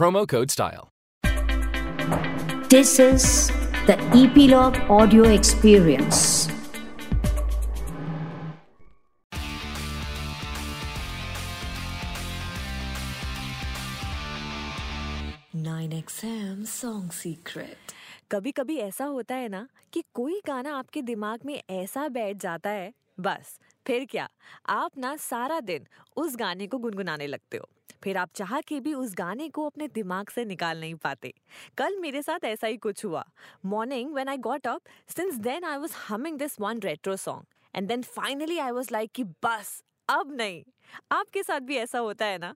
promo code STYLE. This is the Epilogue Audio Experience. Nine XM song secret कभी कभी ऐसा होता है ना कि कोई गाना आपके दिमाग में ऐसा बैठ जाता है बस फिर क्या आप ना सारा दिन उस गाने को गुनगुनाने लगते हो फिर आप चाह के भी उस गाने को अपने दिमाग से निकाल नहीं पाते। कल मेरे साथ ऐसा ही कुछ हुआ। Morning when I got up since then I was humming this one retro song and then finally I was like कि बस, अब नहीं। आपके साथ भी ऐसा होता है ना?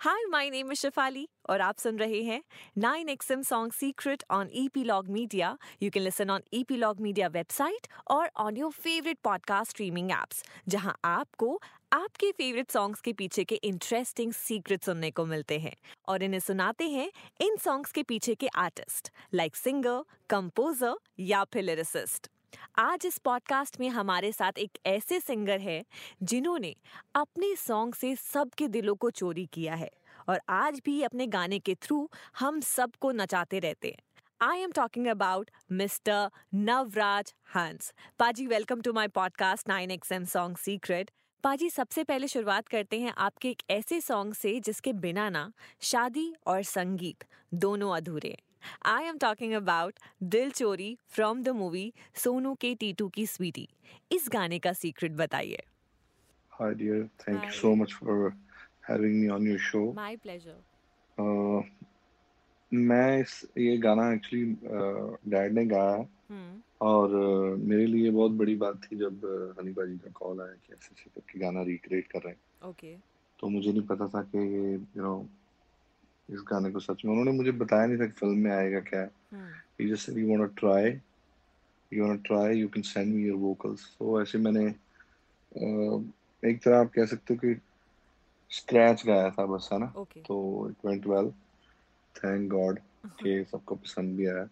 Hi my name is Shifali और आप सुन रहे हैं 9XM song secret on Epilogue Media you can listen on Epilogue Media website और on your favourite podcast streaming apps जहाँ आपको आपके फेवरेट सॉन्ग्स के पीछे के इंटरेस्टिंग सीक्रेट सुनने को मिलते हैं। और इन्हें सुनाते हैं इन सॉन्ग्स के पीछे के आर्टिस्ट लाइक सिंगर कंपोजर या फिर लिरिसिस्ट आज इस पॉडकास्ट में हमारे साथ एक ऐसे सिंगर है, जिन्होंने अपने सॉन्ग से सबके दिलों को चोरी किया है और आज भी अपने गाने के थ्रू हम सबको नचाते रहते हैं। I am talking about mister Navraj Hans पाजी welcome to my podcast nine X M song secret पाजी, सबसे पहले शुरुआत करते हैं आपके एक ऐसे सॉन्ग से जिसके बिना ना शादी और संगीत दोनों अधूरे हैं। आई एम टॉकिंग अबाउट दिल चोरी फ्रॉम द मूवी सोनू के टीटू की स्वीटी इस गाने का सीक्रेट बताइए। Hi, dear. Thank Hi. you so much for having me on your show. My pleasure Uh, मैं इस ये गाना एक्चुअली डैड ने गाया हम्म। और uh, मेरे लिए बहुत बड़ी बात थी जब uh, हनी बाजी का कॉल आया कि ऐसे ऐसे करके गाना रिक्रिएट कर रहे हैं। ओके तो मुझे नहीं पता था कि यू नो इस गाने को सच में। उन्होंने मुझे बताया नहीं था कि फ़िल्म में आएगा क्या। just said you want to try. You want to try you can send me your vocals. so ऐसे मैंने uh, एक तरह आप कह सकते हो कि स्क्रैच गाया था बस है ना? तो it went well thank god कि सबको पसंद भी आया।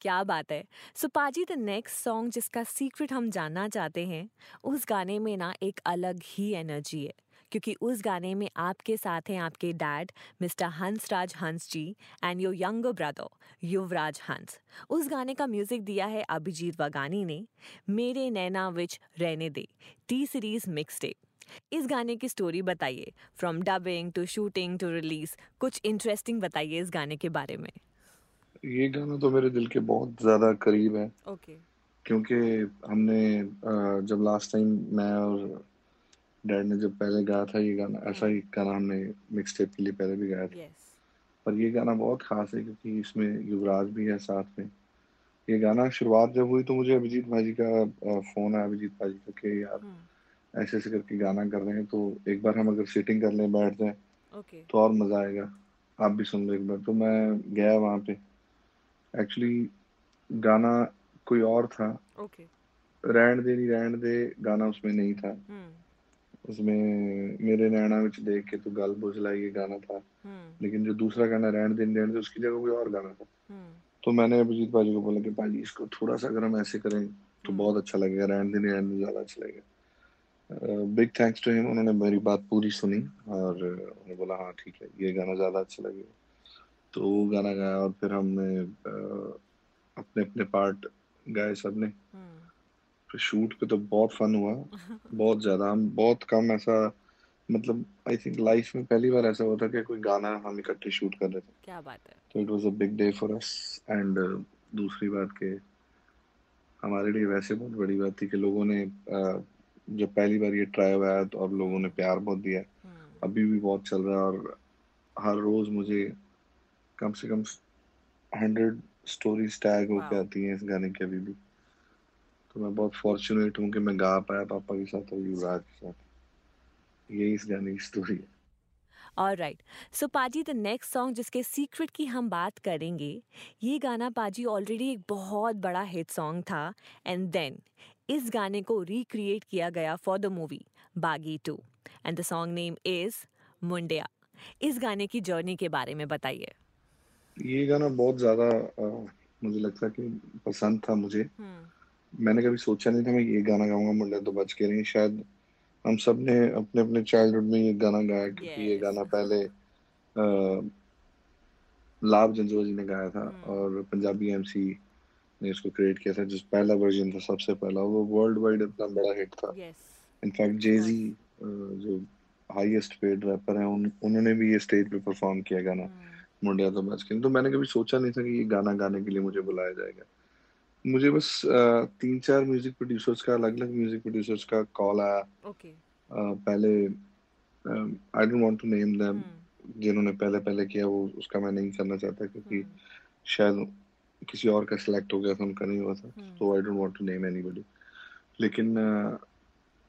क्या बात है। सो पाजी द नेक्स्ट सॉन्ग जिसका सीक्रेट हम जानना चाहते हैं उस गाने में ना एक अलग ही एनर्जी है। क्योंकि उस गाने में आपके साथ हैं आपके dad mister Hansraj Hans ji and your younger brother Yuvraj Hans. उस गाने का म्यूज़िक दिया है अभिजीत वगानी ने मेरे नैना विच रहने दे टी सीरीज़ मिक्स इस गाने की स्टोरी बताइए from dubbing to shooting to release कुछ इंटरेस्टिंग बताइए इस गाने के बारे में। ये गाना तो मेरे दिल के बहुत ज़्यादा करीब है। ओके क्योंकि हमने जब लास्ट टाइम मैं और डैड ने जब पहले गाया था ये गाना ऐसा ही गाना हमने मिक्स टेप के लिए पहले भी गाया था। यस पर ये गाना बहुत खास है क्योंकि इसमें युवराज भी है साथ में। ये गाना शुरुआत जब हुई तो मुझे अभिजीत भाजी का फ़ोन आया अभिजीत भाजी का कि यार ऐसे ऐसे करके गाना कर रहे हैं तो एक बार हम अगर सिटिंग कर लें बैठ जाए ओके तो और मज़ा आएगा। आप भी सुन लो एक बार। तो मैं गया वहाँ पे। एक्चुअली गाना कोई और था। रहन दे नहीं रहन दे गाना उसमें नहीं था। हम्म। उसमें मेरे नैना विच देख के तू गल बुझला ये गाना था। हम्म। लेकिन जो दूसरा गाना रहन दे नहीं रहन दे उसकी जगह कोई और गाना था। हम्म। तो मैंने अभिजीत भाजी को बोला कि भाजी इसको थोड़ा सा अगर हम ऐसे करें तो हम्म। बहुत अच्छा लगेगा रहन दे नहीं रहन दे ज़्यादा अच्छा लगेगा। बिग थैंक्स टू हिम उन्होंने मेरी बात पूरी सुनी और उन्होंने बोला हाँ ठीक है ये गाना ज़्यादा अच्छा लगेगा। तो वो गाना गाया और फिर हमने अपने अपने पार्ट गाए सबने। शूट पे तो बहुत फन हुआ। बहुत ज़्यादा। हम बहुत कम ऐसा मतलब आई थिंक लाइफ में पहली बार ऐसा हुआ था कि कोई गाना हम इकट्ठे शूट कर रहे थे। क्या बात है। तो it was a big day for us and दूसरी बात के हमारे लिए वैसे बहुत बड़ी बात थी कि लोगों ने uh, जब पहली बार ये ट्राई हुआ है तो और लोगों ने प्यार बहुत दिया हम्म, अभी भी बहुत चल रहा है और हर रोज मुझे कम से कम हंड्रेड स्टोरीज टैग होके आती हैं इस गाने की अभी भी। तो मैं बहुत फॉर्चुनेट हूँ कि मैं गा पाया पापा के साथ और युवराज के साथ। यही इस गाने की स्टोरी है। और राइट सो पाजी द नेक्स्ट सॉन्ग जिसके सीक्रेट की हम बात करेंगे ये गाना पाजी ऑलरेडी एक बहुत बड़ा हिट सॉन्ग था। एंड देन इस गाने को रिक्रिएट किया गया for the movie Baaghi two and the song name is Mundiyan इस गाने की जर्नी के बारे में बताइए। ये गाना बहुत ज़्यादा मुझे लगता कि पसंद था मुझे। हम्म, मैंने कभी सोचा नहीं था मैं ये गाना गाऊँगा मुंडे तो बच के नहीं शायद। हम सबने अपने अपने चाइल्डहुड में ये गाना गाया क्योंकि ये गाना पहले लाभ जंजोर जी ने गाया था हम्म। और पंजाबी एमसी ने इसको क्रिएट किया था जिस पहला वर्जन था सबसे पहला। वो वर्ल्ड वाइड इतना बड़ा हिट था। इनफैक्ट जेजी जो हाईएस्ट पेड रैपर हैं उन, उन्होंने भी ये स्टेज पे परफॉर्म किया गाना हम्म, मुंडिया तो बच के तो मैंने कभी सोचा नहीं था कि ये गाना गाने के लिए मुझे बुलाया जाएगा। मुझे बस तीन चार म्यूज़िक प्रोड्यूसर्स का अलग अलग म्यूज़िक प्रोड्यूसर्स का कॉल आया। ओके पहले I don't want to name them जिन्होंने पहले पहले किया वो उसका मैं नहीं करना चाहता क्योंकि हम्म, शायद किसी और का सिलेक्ट हो गया था उनका नहीं हुआ था। हम्म। तो I don't want to name anybody लेकिन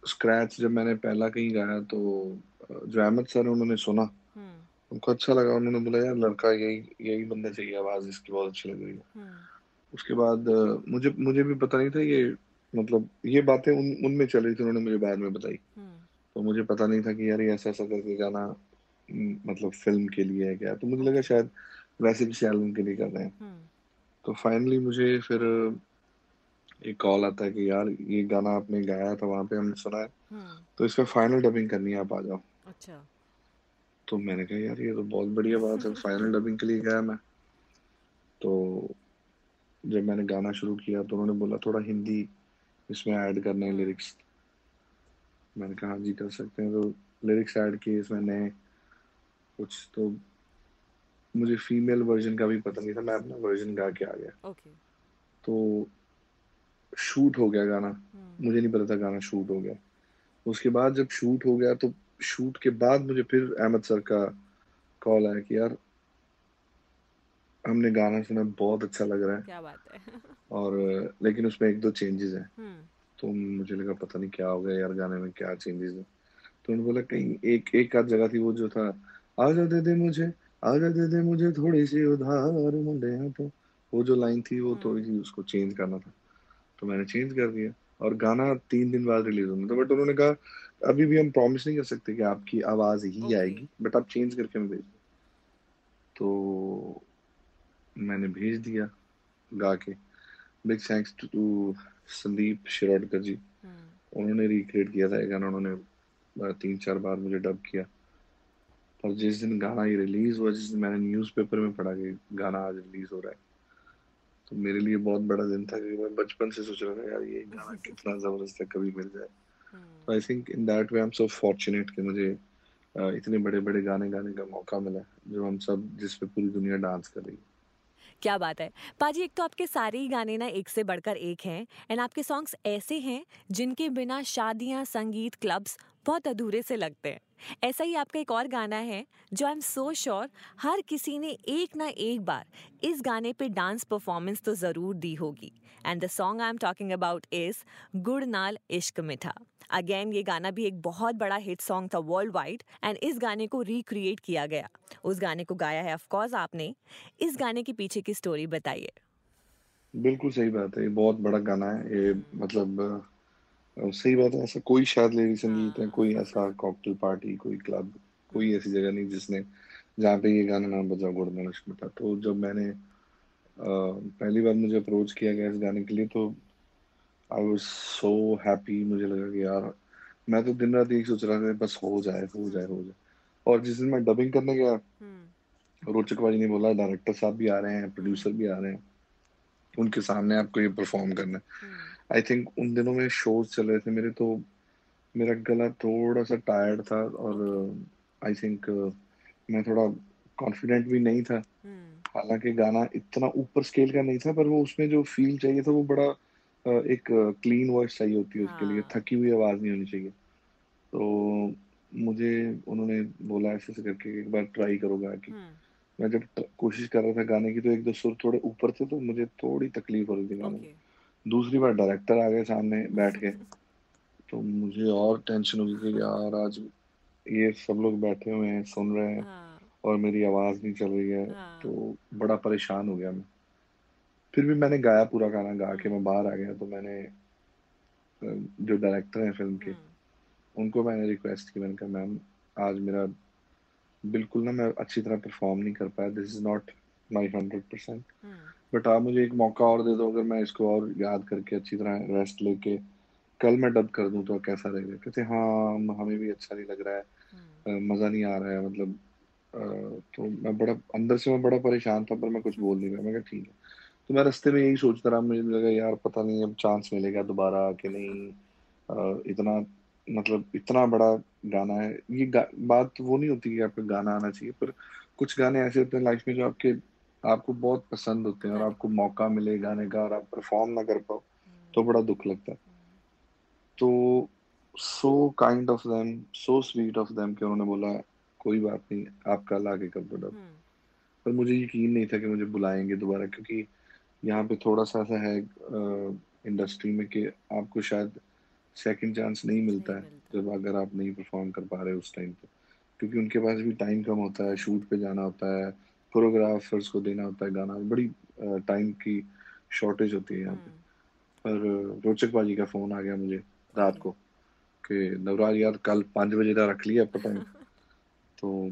स्क्रैच जब मैंने पहला कहीं गाया तो जो अहमद सर उन्होंने सुना। हम्म, उनको अच्छा लगा उन्होंने बोला यार लड़का यही यही बंदा चाहिए आवाज़ इसकी बहुत अच्छी लग रही है। उसके बाद मुझे मुझे भी पता नहीं था ये मतलब ये बातें उन उनमें चल रही थी उन्होंने मुझे बाद में बताई। हम्म, तो मुझे पता नहीं था कि यार ये ऐसा ऐसा करके गाना मतलब फ़िल्म के लिए है क्या? तो मुझे लगा शायद वैसे किसी एल्बम के लिए कर रहे हैं। हम्म, तो फाइनली मुझे फिर एक कॉल आता है कि यार ये गाना आपने गाया था वहाँ पे हमने सुना है। हम्म, तो इसका फाइनल डबिंग करनी है आप आ जाओ। अच्छा। तो मैंने कहा यार ये तो बहुत बढ़िया बात है फाइनल डबिंग के लिए गया मैं। तो जब मैंने गाना शुरू किया तो उन्होंने बोला थोड़ा हिंदी इसमें ऐड करना है। लिरिक्स मैंने कहा हाँ जी कर सकते हैं। तो लिरिक्स ऐड किए इसमें नए कुछ तो मुझे फीमेल वर्जन का भी पता नहीं था मैं अपना वर्जन गा के आ गया। ओके तो शूट हो गया गाना। हम्म, मुझे नहीं पता था गाना शूट हो गया। उसके बाद जब शूट हो गया तो शूट के बाद मुझे फिर अहमद सर का कॉल आया कि यार हमने गाना सुना बहुत अच्छा लग रहा है। क्या बात है। और लेकिन उसमें एक दो चेंजेस हैं। हम्म, तो मुझे लगा पता नहीं क्या हो गया यार गाने में क्या चेंजेस हैं। तो उन्होंने बोला कहीं एक एक आध जगह थी वो जो था आजा दे दे मुझे आजा दे दे मुझे थोड़ी सी उधार मुंडे हैं तो वो जो लाइन थी वो थोड़ी सी उसको चेंज करना था। तो मैंने चेंज कर दिया। और गाना तीन दिन बाद रिलीज़ होना था बट उन्होंने कहा अभी भी हम प्रॉमिस नहीं कर सकते कि आपकी आवाज़ ही Okay. आएगी बट आप चेंज करके हमें भेज दो। तो मैंने भेज दिया गा के big thanks to Sandeep Shirodkar ji. हम्म, उन्होंने रिक्रिएट किया था गाना उन्होंने तीन चार बार मुझे डब किया। और जिस दिन गाना ये रिलीज़ हुआ जिस दिन मैंने न्यूज़पेपर में पढ़ा कि गाना आज रिलीज़ हो रहा है तो मेरे लिए बहुत बड़ा दिन था क्योंकि मैं बचपन से सोच रहा था यार ये गाना कितना ज़बरदस्त है कभी मिल जाए। हम्म, तो I think in that way I am so fortunate कि मुझे इतने बड़े बड़े गाने गाने का मौका मिला जो हम सब जिस पे पूरी दुनिया डांस कर रही है। क्या बात है। पाजी, एक तो आपके सारे ही गाने ना एक से बढ़कर एक हैं एंड आपके सॉन्ग्स ऐसे हैं जिनके बिना शादियाँ, संगीत क्लब्स बहुत अधूरे से लगते हैं। ऐसा ही आपका एक और गाना है, जो आई एम सो श्योर हर किसी ने एक ना एक बार इस गाने पे डांस परफॉर्मेंस तो ज़रूर दी होगी। And the song I am talking about is Gud Naal Ishq मिठा। अगेन ये गाना भी एक बहुत बड़ा हिट सॉन्ग था वर्ल्ड वाइड एंड इस गाने को रिक्रिएट किया गया। उस गाने को गाया है ऑफकोर्स आपने। इस गाने के पीछे की स्टोरी बताइए। बिल्कुल सही बात है, ये बहुत बड़ा गाना है, ये मतलब सही बात है ऐसा कोई शायद लेडी संगीत है कोई ऐसा कॉकटेल पार्टी कोई क्लब कोई ऐसी जगह नहीं जिसने जहाँ पे ये गाना ना बजा गुड़ना था तो जब मैंने अ, पहली बार मुझे अप्रोच किया गया इस गाने के लिए तो आई वाज सो हैप्पी मुझे लगा कि यार मैं तो दिन रात यही सोच रहा था बस हो जाए हो जाए हो जाए। और जिस दिन मैं डबिंग करने गया हम्म। रोचक भाई ने बोला डायरेक्टर साहब भी आ रहे हैं प्रोड्यूसर भी आ रहे हैं उनके सामने आपको ये परफॉर्म करना है। हम्म। आई थिंक उन दिनों में शोज़ चल रहे थे मेरे तो मेरा गला थोड़ा सा टायर्ड था और आई थिंक मैं थोड़ा कॉन्फिडेंट भी नहीं था। हालाँकि गाना इतना ऊपर स्केल का नहीं था पर वो उसमें जो फील चाहिए था वो बड़ा एक क्लीन वॉइस चाहिए होती है उसके लिए। हाँ। थकी हुई आवाज़ नहीं होनी चाहिए। तो मुझे उन्होंने बोला ऐसे ऐसे करके एक बार ट्राई करो गा की। मैं जब कोशिश कर रहा था गाने की तो एक दो सुर थोड़े ऊपर थे तो मुझे थोड़ी तकलीफ़ हो रही थी गाने में दूसरी बार डायरेक्टर आ गए सामने बैठ के। तो मुझे और टेंशन हो गई कि यार आज ये सब लोग बैठे हुए हैं सुन रहे हैं हाँ, और मेरी आवाज़ नहीं चल रही है। हाँ। तो बड़ा परेशान हो गया मैं। फिर भी मैंने गाया पूरा गाना गा के। मैं बाहर आ गया। तो मैंने जो डायरेक्टर हैं फ़िल्म के हम्म, उनको मैंने रिक्वेस्ट की मैंने कहा मैम आज मेरा बिल्कुल ना मैं अच्छी तरह परफॉर्म नहीं कर पाया। This is not my hundred percent but आप मुझे एक मौका और दे दो अगर मैं इसको और याद करके अच्छी तरह रेस्ट लेके कल मैं डब कर दूँ तो कैसा रहेगा? कहते हाँ हमें भी अच्छा नहीं लग रहा है। अ, मज़ा नहीं आ रहा है मतलब तो मैं बड़ा अंदर से मैं बड़ा परेशान था पर मैं कुछ बोल नहीं रहा मैं कहा ठीक है। तो मैं रास्ते में यही सोचता रहा मुझे लगा यार पता नहीं अब चांस मिलेगा दोबारा कि नहीं। इतना मतलब इतना बड़ा गाना है। ये गा, बात वो नहीं होती कि आपको गाना आना चाहिए पर कुछ गाने ऐसे होते हैं लाइफ में जो आपके आपको बहुत पसंद होते हैं और आपको मौका मिले गाने का और आप परफॉर्म ना कर पाओ तो बड़ा दुख लगता है। तो so kind of them so sweet of them कि उन्होंने बोला कोई बात नहीं आपका आके कर दो डब। हम्म, पर मुझे यकीन नहीं था कि मुझे बुलाएँगे दोबारा क्योंकि यहाँ पे थोड़ा सा ऐसा है इंडस्ट्री में कि आपको शायद सेकंड चांस नहीं मिलता है जब अगर आप नहीं परफॉर्म कर पा रहे उस टाइम पे। क्योंकि उनके पास भी टाइम कम होता है शूट पे जाना होता है कोरियोग्राफर्स को देना होता है गाना। बड़ी टाइम की शॉर्टेज होती है यहाँ पे। हम्म, पर रोचक बाजी का फ़ोन आ गया मुझे रात को कि नवराज यार कल पाँच बजे का रख लिया आपका टाइम तो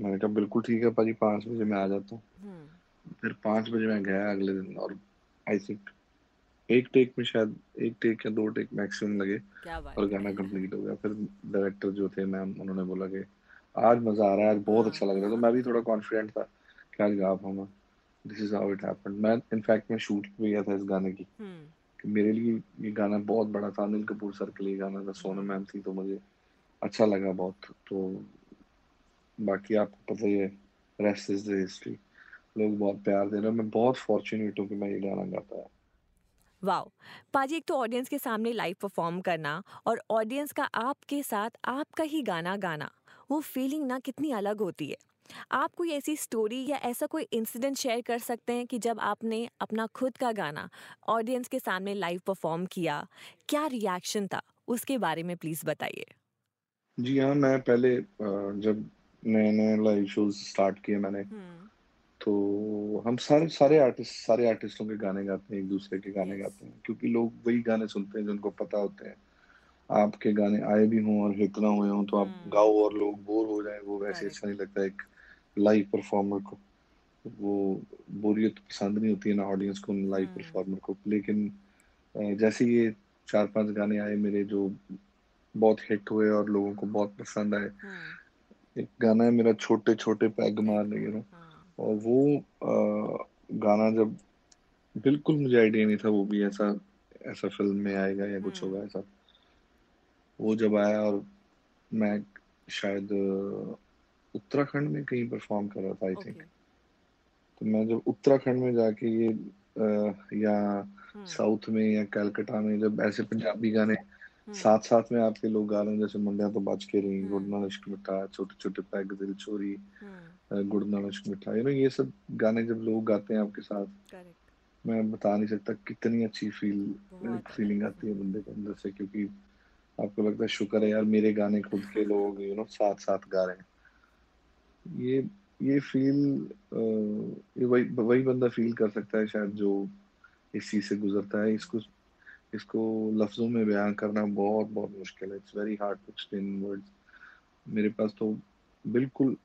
मैंने कहा बिल्कुल ठीक है पाजी पाँच बजे मैं आ जाता हूँ। हम्म, फिर पाँच बजे मैं गया अगले दिन और आई थिंक एक टेक में शायद एक टेक या दो टेक मैक्सिमम लगे और गाना कंप्लीट हो गया। फिर डायरेक्टर जो थे मैम उन्होंने बोला कि आज मज़ा आ रहा है आज बहुत हाँ, अच्छा लग रहा है। तो मैं भी थोड़ा कॉन्फिडेंट था। कि आज गा पाऊँगा this is how it happened मैं इनफैक्ट मैं शूट पे गया था इस गाने की। हम्म, कि मेरे लिए ये गाना बहुत बड़ा था। अनिल कपूर सर के लिए गाना था। सोनम मैम थी तो मुझे अच्छा लगा बहुत। तो बाकी आपको पता ही है रेस्ट इज़ द हिस्ट्री लोग बहुत प्यार दे रहे हैं। मैं बहुत फॉर्चुनेट हूँ कि मैं ये गाना गाता है। वाओ पाजी एक तो ऑडियंस के सामने लाइव परफॉर्म करना और ऑडियंस का आपके साथ आपका ही गाना गाना। वो फीलिंग ना कितनी अलग होती है। आप कोई ऐसी स्टोरी या ऐसा कोई इंसिडेंट शेयर कर सकते हैं कि जब आपने अपना खुद का गाना ऑडियंस के सामने लाइव परफॉर्म किया क्या रिएक्शन था? उसके बारे में प्लीज़ बताइए। जी हाँ मैं पहले जब नए नए लाइव शोज़ स्टार्ट किए मैंने तो हम सारे सारे आर्टिस्ट सारे आर्टिस्टों के गाने गाते हैं एक दूसरे के गाने गाते हैं क्योंकि लोग वही गाने सुनते हैं जिनको पता होते हैं। आपके गाने आए भी हों और हिट ना हुए हों तो आप हम्म। गाओ और लोग बोर हो जाए वो वैसे अच्छा नहीं लगता एक लाइव परफॉर्मर को। वो बोरियत पसंद नहीं होती है ना ऑडियंस को लाइव हम्म। परफॉर्मर को। लेकिन जैसे ये चार पाँच गाने आए मेरे जो बहुत हिट हुए और लोगों को बहुत पसंद आए। एक गाना है मेरा छोटे छोटे पैग मार रही है और वो अ, गाना जब बिल्कुल मुझे आइडिया नहीं था वो भी ऐसा ऐसा फ़िल्म में आएगा या कुछ हम्म। होगा ऐसा। वो जब आया और मैं शायद उत्तराखंड में कहीं परफॉर्म कर रहा था आई थिंक तो मैं जब उत्तराखंड में जाके ये अ, या हम्म। साउथ में या कलकत्ता में जब ऐसे पंजाबी गाने साथ साथ में आपके लोग गा रहे हैं जैसे मुंडिया तो बच के रही हम्म। गुड़ नाल इश्क मिठा छोटे छोटे पैग दिल चोरी हम्म। गुड़ नाल इश्क मिठा यू नो ये सब गाने जब लोग गाते हैं आपके साथ मैं बता नहीं सकता कितनी अच्छी फील फीलिंग आती है बंदे के अंदर से क्योंकि आपको लगता है शुक्र है यार मेरे गाने खुद के लोग यू नो साथ साथ गा रहे हैं ये ये फील ये वही वही बंदा फील कर सकता है शायद जो इस चीज़ से गुजरता है। इसको इसको लफ्जों में बयान करना बहुत बहुत मुश्किल है। It's very hard to explain words मेरे पास तो बिल्कुल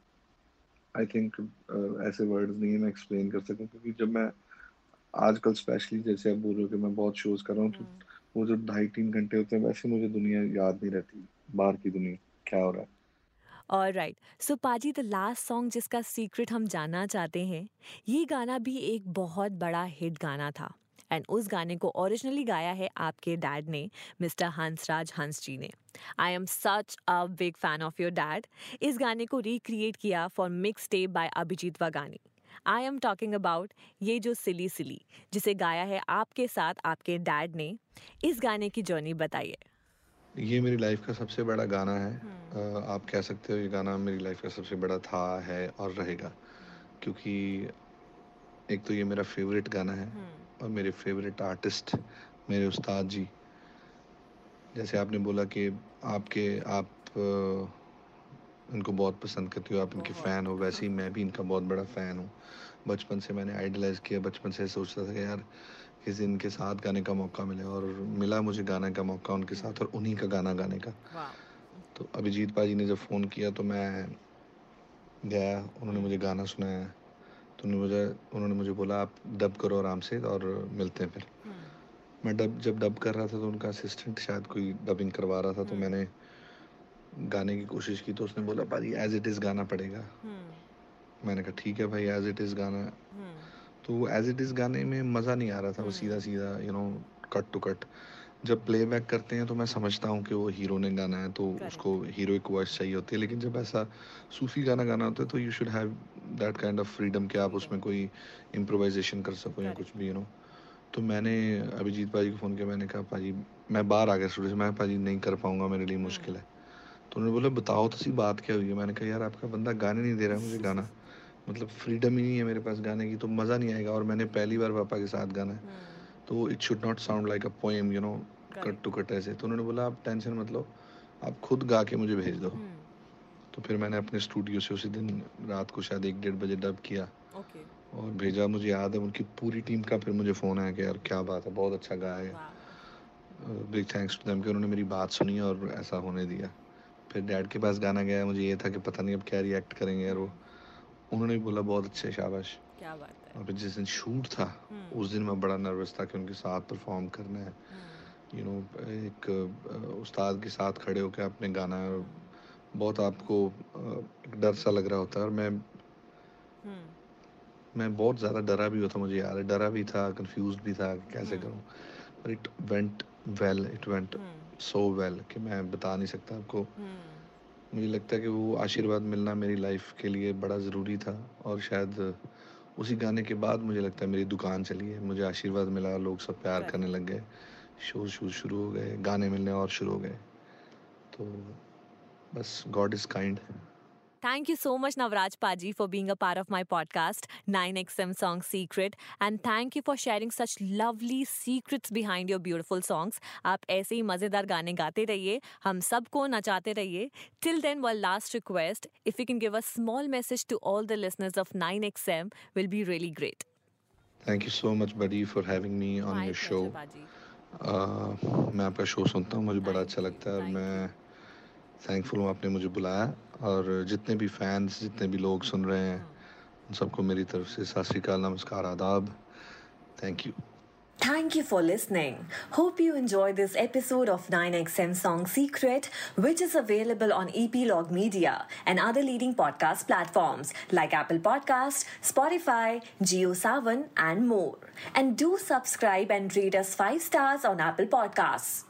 आई थिंक uh, ऐसे वर्ड्स नहीं है मैं एक्सप्लेन कर सकूँ क्योंकि जब मैं आजकल स्पेशली जैसे आप बोल रहे हो कि मैं बहुत शोज़ कर रहा हूँ तो वो जो ढाई तीन घंटे होते हैं वैसे मुझे दुनिया याद नहीं रहती बाहर की दुनिया क्या हो रहा है। और राइट सो पाजी द लास्ट सॉन्ग जिसका सीक्रेट हम जानना चाहते हैं ये गाना भी एक बहुत बड़ा हिट गाना था। एंड उस गाने को ओरिजिनली गाया है आपके डैड ने मिस्टर हंसराज हंस जी ने। I am such a big fan of your dad इस गाने को रिक्रिएट किया for mix tape by Abhijit Vaghani I am talking about ये जो सिली सिली जिसे गाया है आपके साथ आपके डैड ने। इस गाने की जर्नी बताइए। ये मेरी लाइफ का सबसे बड़ा गाना है। uh, आप कह सकते हो ये गाना मेरी लाइफ का सबसे बड़ा था है और रहेगा। क्योंकि एक तो ये मेरा फेवरेट गाना है और मेरे फेवरेट आर्टिस्ट मेरे उस्ताद जी। जैसे आपने बोला कि आपके आप इनको बहुत पसंद करते हो आप इनके फ़ैन हो वैसे ही मैं भी इनका बहुत बड़ा फ़ैन हूँ। बचपन से मैंने आइडलाइज किया बचपन से सोचता था कि यार किसी इनके साथ गाने का मौका मिले और मिला मुझे गाने का मौका उनके साथ और उन्हीं का गाना गाने का। तो अभिजीत पाजी ने जब फ़ोन किया तो मैं गया उन्होंने मुझे गाना सुनाया। तो उन्होंने मुझे उन्होंने मुझे बोला आप डब करो आराम से और मिलते हैं फिर। मैं डब जब डब कर रहा था तो उनका असिस्टेंट शायद कोई डबिंग करवा रहा था तो मैंने गाने की कोशिश की तो उसने बोला पाजी एज इट इज़ गाना पड़ेगा। मैंने कहा ठीक है भाई एज इट इज़ गाना। तो एज इट इज़ गाने में मज़ा नहीं आ रहा था वो सीधा सीधा you know cut to cut जब प्लेबैक करते हैं तो मैं समझता हूँ कि वो हीरो ने गाना है तो Correct. उसको हीरोइक वॉइस चाहिए होती है। लेकिन जब ऐसा सूफी गाना गाना होता है तो you should have that kind of freedom कि आप उसमें कोई इम्प्रोवाइजेशन कर सको या कुछ भी यू नो तो मैंने अभिजीत पाजी को फ़ोन किया मैंने कहा पाजी मैं बाहर आ गया स्टूडियो से मैं पाजी नहीं कर पाऊँगा मेरे लिए मुश्किल है। तो उन्होंने बोला बताओ तो सी बात क्या हुई है? मैंने कहा यार आपका बंदा गाने नहीं दे रहा मुझे गाना। मतलब फ्रीडम ही नहीं है मेरे पास गाने की तो मज़ा नहीं आएगा। और मैंने पहली बार पापा के साथ गाना है। तो it should not sound like a poem you know cut to cut ऐसे। तो उन्होंने बोला आप टेंशन मत लो आप खुद गा के मुझे भेज दो। तो फिर मैंने अपने स्टूडियो से उसी दिन रात को शायद एक डेढ़ बजे डब किया। ओके और भेजा मुझे याद है उनकी पूरी टीम का फिर मुझे फ़ोन आया कि यार क्या बात है बहुत अच्छा गाया है। बिग थैंक्स टू देम कि उन्होंने मेरी बात सुनी और ऐसा होने दिया। फिर डैड के पास गाना गया मुझे ये था कि पता नहीं अब क्या रिएक्ट करेंगे यार वो। उन्होंने भी बोला बहुत अच्छे शाबाश। क्या बात है? और जिस दिन शूट था उस दिन मैं बड़ा नर्वस था कि उनके साथ परफॉर्म करना है। यू नो एक उस्ताद के साथ खड़े होकर आपने गाना बहुत आपको डर सा लग रहा होता है और मैं मैं बहुत ज़्यादा डरा भी होता मुझे याद है। डरा भी था कंफ्यूज भी था कि कैसे करूँ। पर it went well it went so well कि मैं बता नहीं सकता आपको। मुझे लगता है कि वो आशीर्वाद मिलना मेरी लाइफ के लिए बड़ा ज़रूरी था और शायद उसी गाने के बाद मुझे लगता है मेरी दुकान चली है। मुझे आशीर्वाद मिला लोग सब प्यार करने लग गए। शो शूज़ शुरू हो गए गाने मिलने और शुरू हो गए। तो बस god is kind Thank you so much, Navraj Paji, for being a part of my podcast, 9XM Song Secret. And thank you for sharing such lovely secrets behind your beautiful songs. आप ऐसे ही मज़ेदार गाने गाते रहिए हम सबको नचाते रहिए Till then, one last request. If you can give a small message to all the listeners of 9XM, will be really great. Thank you so much buddy for having me on My your show pleasure, Paji. मैं आपका show सुनता हूँ मुझे बड़ा Thank अच्छा you, लगता है और thank मैं थैंकफुल हूँ आपने मुझे बुलाया और जितने भी फैंस जितने भी लोग सुन रहे हैं उन सबको मेरी तरफ़ से सत श्री अकाल नमस्कार आदाब thank you Thank you for listening. Hope you enjoyed this episode of 9XM Song Secret, which is available on Epilogue Media and other leading podcast platforms like Apple Podcast, Spotify, GeoSavan, and more. And do subscribe and rate us 5 stars on Apple Podcasts.